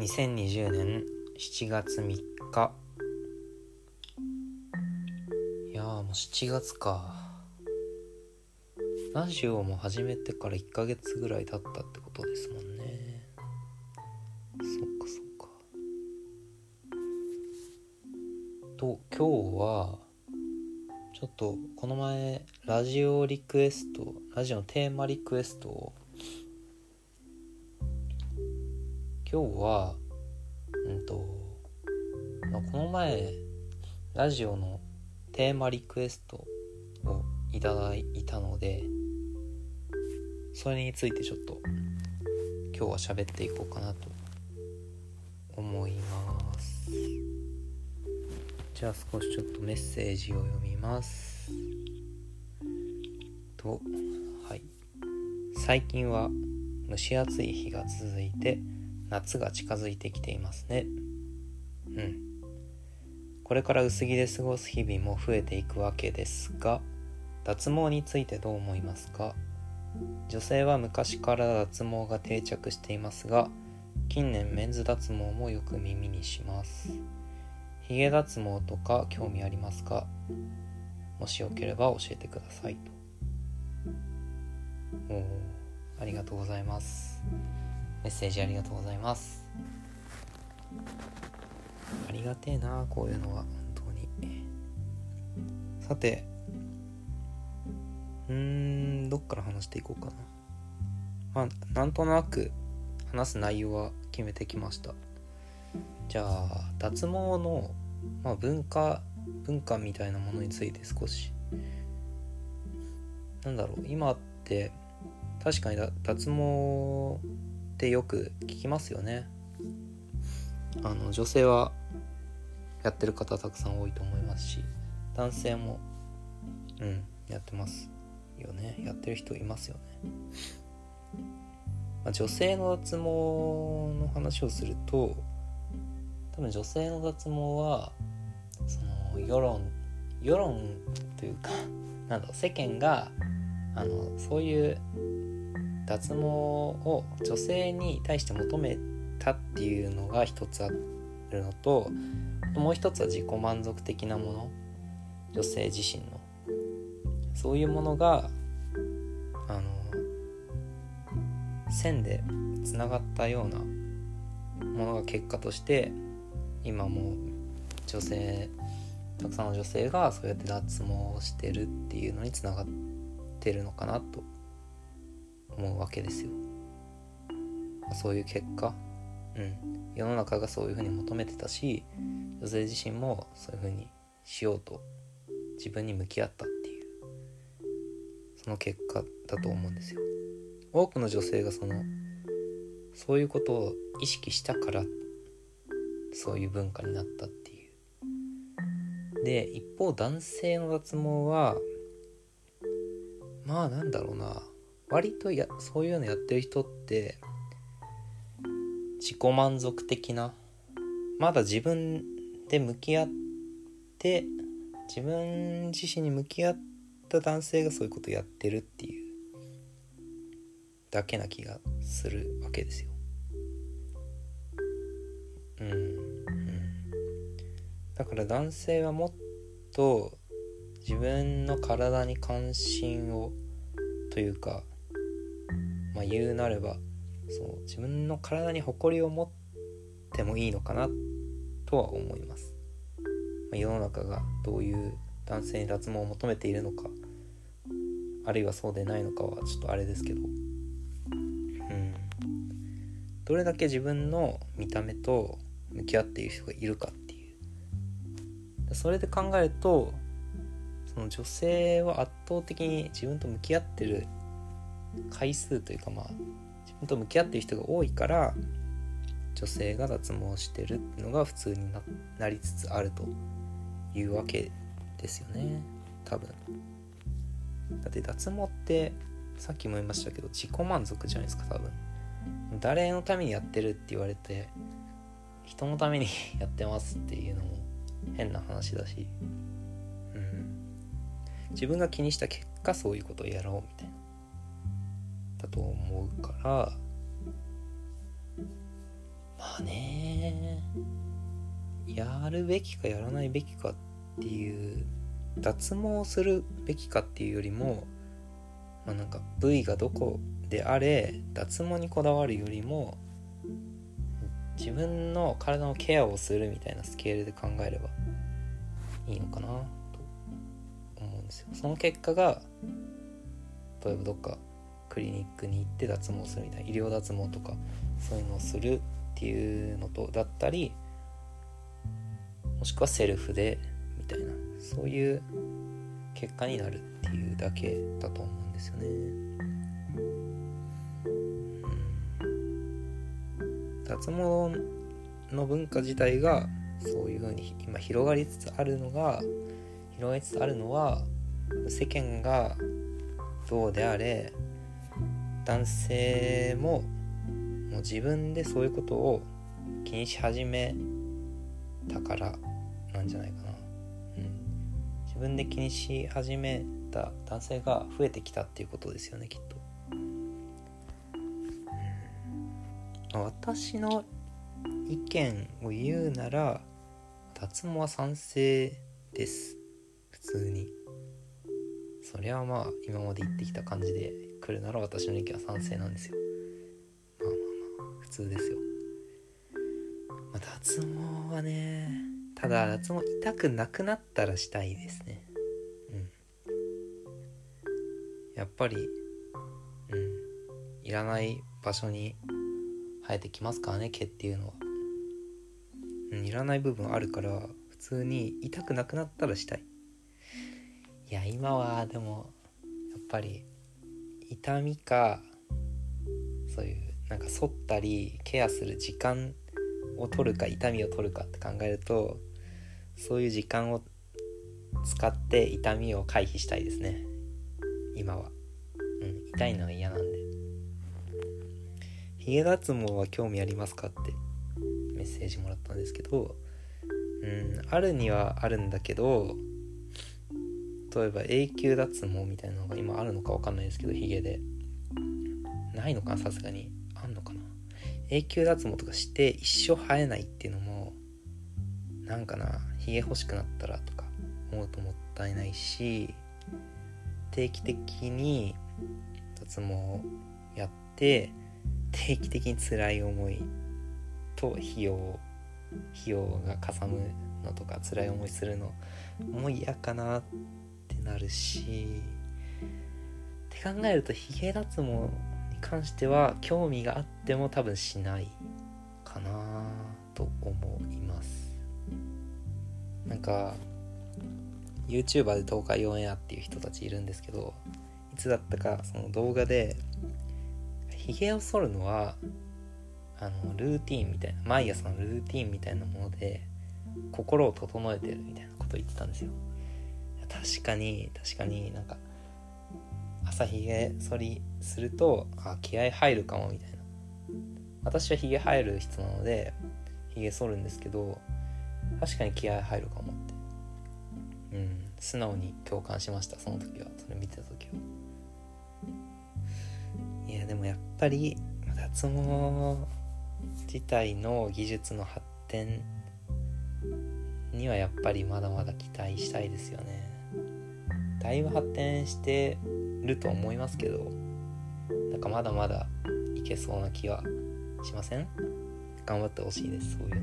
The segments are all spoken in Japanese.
2020年7月3日いやもう7月か。ラジオも始めてから1ヶ月ぐらい経ったってことですもんね。そっかそっか。と今日はちょっとこの前ラジオリクエストラジオのテーマリクエストを今日はうんと、まあ、この前ラジオのテーマリクエストをいただいたのでそれについてちょっと今日は喋っていこうかなと思います。じゃあ少しちょっとメッセージを読みます。とはい。最近は蒸し暑い日が続いて夏が近づいてきていますね。うん。これから薄着で過ごす日々も増えていくわけですが脱毛についてどう思いますか？女性は昔から脱毛が定着していますが近年メンズ脱毛もよく耳にします。ヒゲ脱毛とか興味ありますか？もしよければ教えてくださいと。おありがとうございます。メッセージありがとうございます。ありがてえなこういうのは。本当に。さて。うーんどっから話していこうかな。まあなんとなく話す内容は決めてきました。じゃあ脱毛の、まあ、文化文化みたいなものについて少し。なんだろう今って確かに脱毛ってよく聞きますよね。あの女性はやってる方たくさん多いと思いますし男性もうんやってますよね。やってる人いますよね、まあ、女性の脱毛の話をすると多分女性の脱毛はその世論世論というか なんだろう世間があのそういう脱毛を女性に対して求めたっていうのが一つあるのともう一つは自己満足的なもの。女性自身の。そういうものがあの線でつながったようなものが結果として今も女性たくさんの女性がそうやって脱毛をしてるっていうのにつながってるのかなと。思うわけですよ。そういう結果、うん、世の中がそういうふうに求めてたし女性自身もそういうふうにしようと自分に向き合ったっていうその結果だと思うんですよ。多くの女性がそのそういうことを意識したからそういう文化になったっていう。で一方男性の脱毛はまあなんだろうな割とやそういうのやってる人って自己満足的なまだ自分で向き合って自分自身に向き合った男性がそういうことやってるっていうだけな気がするわけですよ。うん、うん、だから男性はもっと自分の体に関心をというかまあ、言うなればそう自分の体に誇りを持ってもいいのかなとは思います、まあ、世の中がどういう男性に脱毛を求めているのかあるいはそうでないのかはちょっとあれですけど。うん。どれだけ自分の見た目と向き合っている人がいるかっていう。それで考えるとその女性は圧倒的に自分と向き合ってる回数というかまあ自分と向き合ってる人が多いから女性が脱毛してるってのが普通になりつつあるというわけですよね。多分。だって脱毛ってさっきも言いましたけど自己満足じゃないですか多分。誰のためにやってるって言われて人のために やってますっていうのも変な話だし。うん。自分が気にした結果そういうことをやろうみたいな。と思うから。まあね。やるべきかやらないべきかっていう脱毛するべきかっていうよりも、まあ、なんか部位がどこであれ脱毛にこだわるよりも自分の体のケアをするみたいなスケールで考えればいいのかなと思うんですよ。その結果が例えばどっかクリニックに行って脱毛するみたいな医療脱毛とかそういうのをするっていうのとだったりもしくはセルフでみたいなそういう結果になるっていうだけだと思うんですよね。うん、脱毛の文化自体がそういうふうに今広がりつつあるのが広がりつつあるのは世間がどうであれ男性ももう自分でそういうことを気にし始めたからなんじゃないかな、うん、自分で気にし始めた男性が増えてきたっていうことですよねきっと、うん、私の意見を言うなら脱毛は賛成です。普通に。それはまあ今まで言ってきた感じで来るなら私の意見は賛成なんですよ。まあまあまあ普通ですよ、まあ、脱毛はねただ脱毛痛くなくなったらしたいですね。うん。やっぱりうん。いらない場所に生えてきますからね毛っていうのは。うんいらない部分あるから普通に痛くなくなったらしたい。いや今はでもやっぱり痛みかそういうなんか反ったりケアする時間を取るか痛みを取るかって考えるとそういう時間を使って痛みを回避したいですね。今は。うん痛いのは嫌なんで。ヒゲ脱毛は興味ありますかってメッセージもらったんですけどうんあるにはあるんだけど例えば永久脱毛みたいなのが今あるのか分かんないですけどヒゲで。ないのか？なさすがに。あんのかな？永久脱毛とかして一生生えないっていうのもなんかな？ヒゲ欲しくなったらとか思うともったいないし定期的に脱毛やって定期的に辛い思いと費用費用がかさむのとか辛い思いするのもう嫌かなっなるしって考えるとヒゲ脱毛に関しては興味があっても多分しないかなと思います。なんか YouTuber で東海オンエアっていう人たちいるんですけどいつだったかその動画でひげを剃るのはあのルーティンみたいな毎朝のルーティンみたいなもので心を整えてるみたいなこと言ってたんですよ。確かに確かになんか朝ひげ剃りするとあ気合入るかもみたいな。私はひげ生える人なのでひげ剃るんですけど確かに気合入るかもって。うん素直に共感しましたその時は。それ見てた時は。いやでもやっぱり脱毛自体の技術の発展にはやっぱりまだまだ期待したいですよね。だいぶ発展してると思いますけどなんかまだまだいけそうな気はしません？頑張ってほしいですそういうの。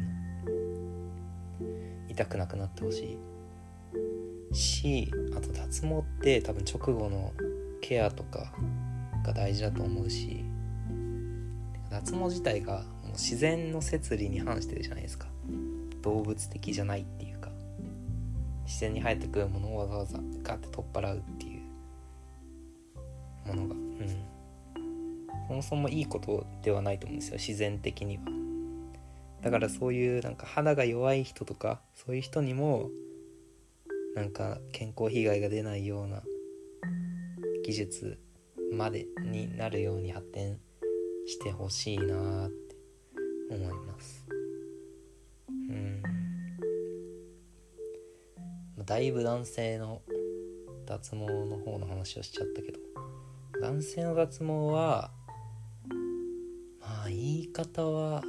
痛くなくなってほしいしあと脱毛って多分直後のケアとかが大事だと思うし脱毛自体がもう自然の摂理に反してるじゃないですか。動物的じゃないっていう。自然に生えてくるものをわざわざガッて取っ払うっていうものが。うん。そもそもいいことではないと思うんですよ。自然的には。だからそういうなんか肌が弱い人とかそういう人にもなんか健康被害が出ないような技術までになるように発展してほしいなって思います。うん。だいぶ男性の脱毛の方の話をしちゃったけど男性の脱毛はまあ言い方は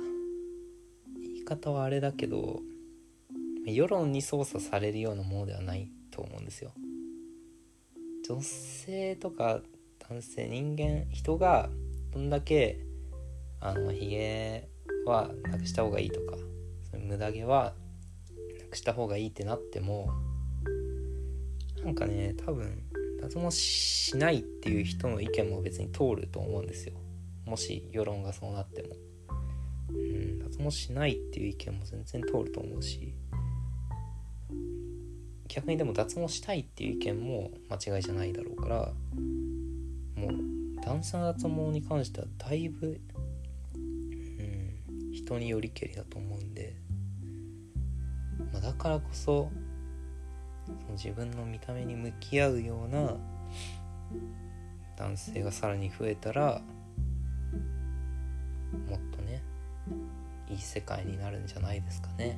言い方はあれだけど世論に操作されるようなものではないと思うんですよ。女性とか男性人間人がどんだけあのヒゲはなくした方がいいとか無駄毛はなくした方がいいってなってもなんかね多分脱毛しないっていう人の意見も別に通ると思うんですよ。もし世論がそうなっても。うん脱毛しないっていう意見も全然通ると思うし。逆にでも脱毛したいっていう意見も間違いじゃないだろうから。もう男性の脱毛に関してはだいぶ、うん、人によりけりだと思うんで、まあ、だからこそ自分の見た目に向き合うような男性がさらに増えたらもっとねいい世界になるんじゃないですかね。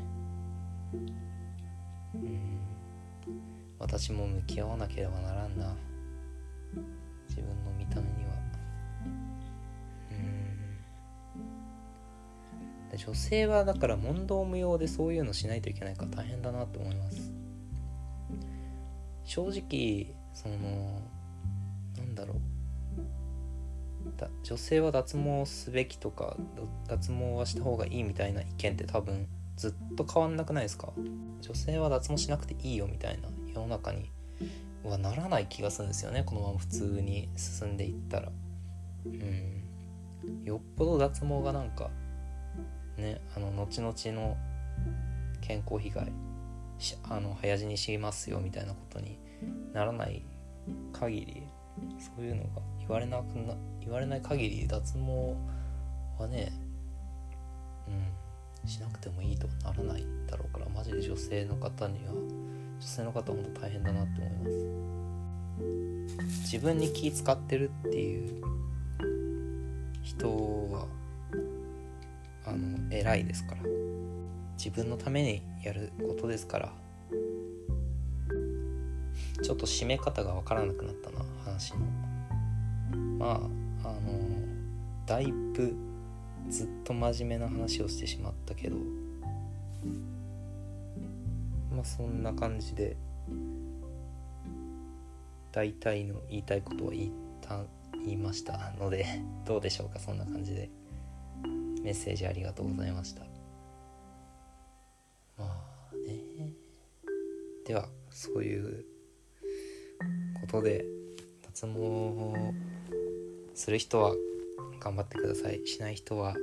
うん。私も向き合わなければならんな。自分の見た目には。うん。女性はだから問答無用でそういうのしないといけないから大変だなって思います。正直そのなんだろう。女性は脱毛すべきとか脱毛はした方がいいみたいな意見って多分ずっと変わんなくないですか？女性は脱毛しなくていいよみたいな世の中にはならない気がするんですよね。このまま普通に進んでいったら。うん。よっぽど脱毛がなんかねあの後々の健康被害。あの早死にしますよみたいなことにならない限りそういうのが言われなくな言われない限り脱毛はねうんしなくてもいいとはならないだろうからマジで女性の方には女性の方は本当大変だなって思います。自分に気使ってるっていう人はあの偉いですから。自分のためにやることですから。ちょっと締め方が分からなくなったな話の。まああのだいぶずっと真面目な話をしてしまったけど。まあそんな感じで。大体の言いたいことは言った言いましたのでどうでしょうかそんな感じで。メッセージありがとうございました。ではそういうことで脱毛する人は頑張ってください。しない人は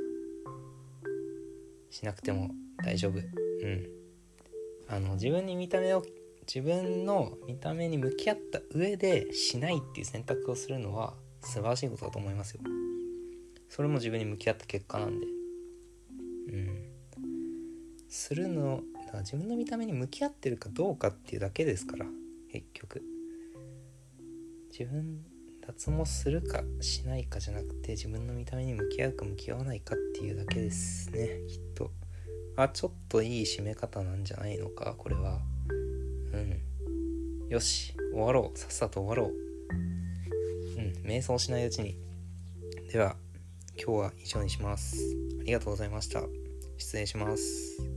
しなくても大丈夫。うん。あの自分に見た目を自分の見た目に向き合った上でしないっていう選択をするのは素晴らしいことだと思いますよ。それも自分に向き合った結果なんで。うん。するのだから自分の見た目に向き合ってるかどうかっていうだけですから結局。自分脱毛するかしないかじゃなくて自分の見た目に向き合うか向き合わないかっていうだけですねきっと。あちょっといい締め方なんじゃないのかこれは。うん。よし終わろう。さっさと終わろう。うん瞑想しないうちに。では今日は以上にします。ありがとうございました。失礼します。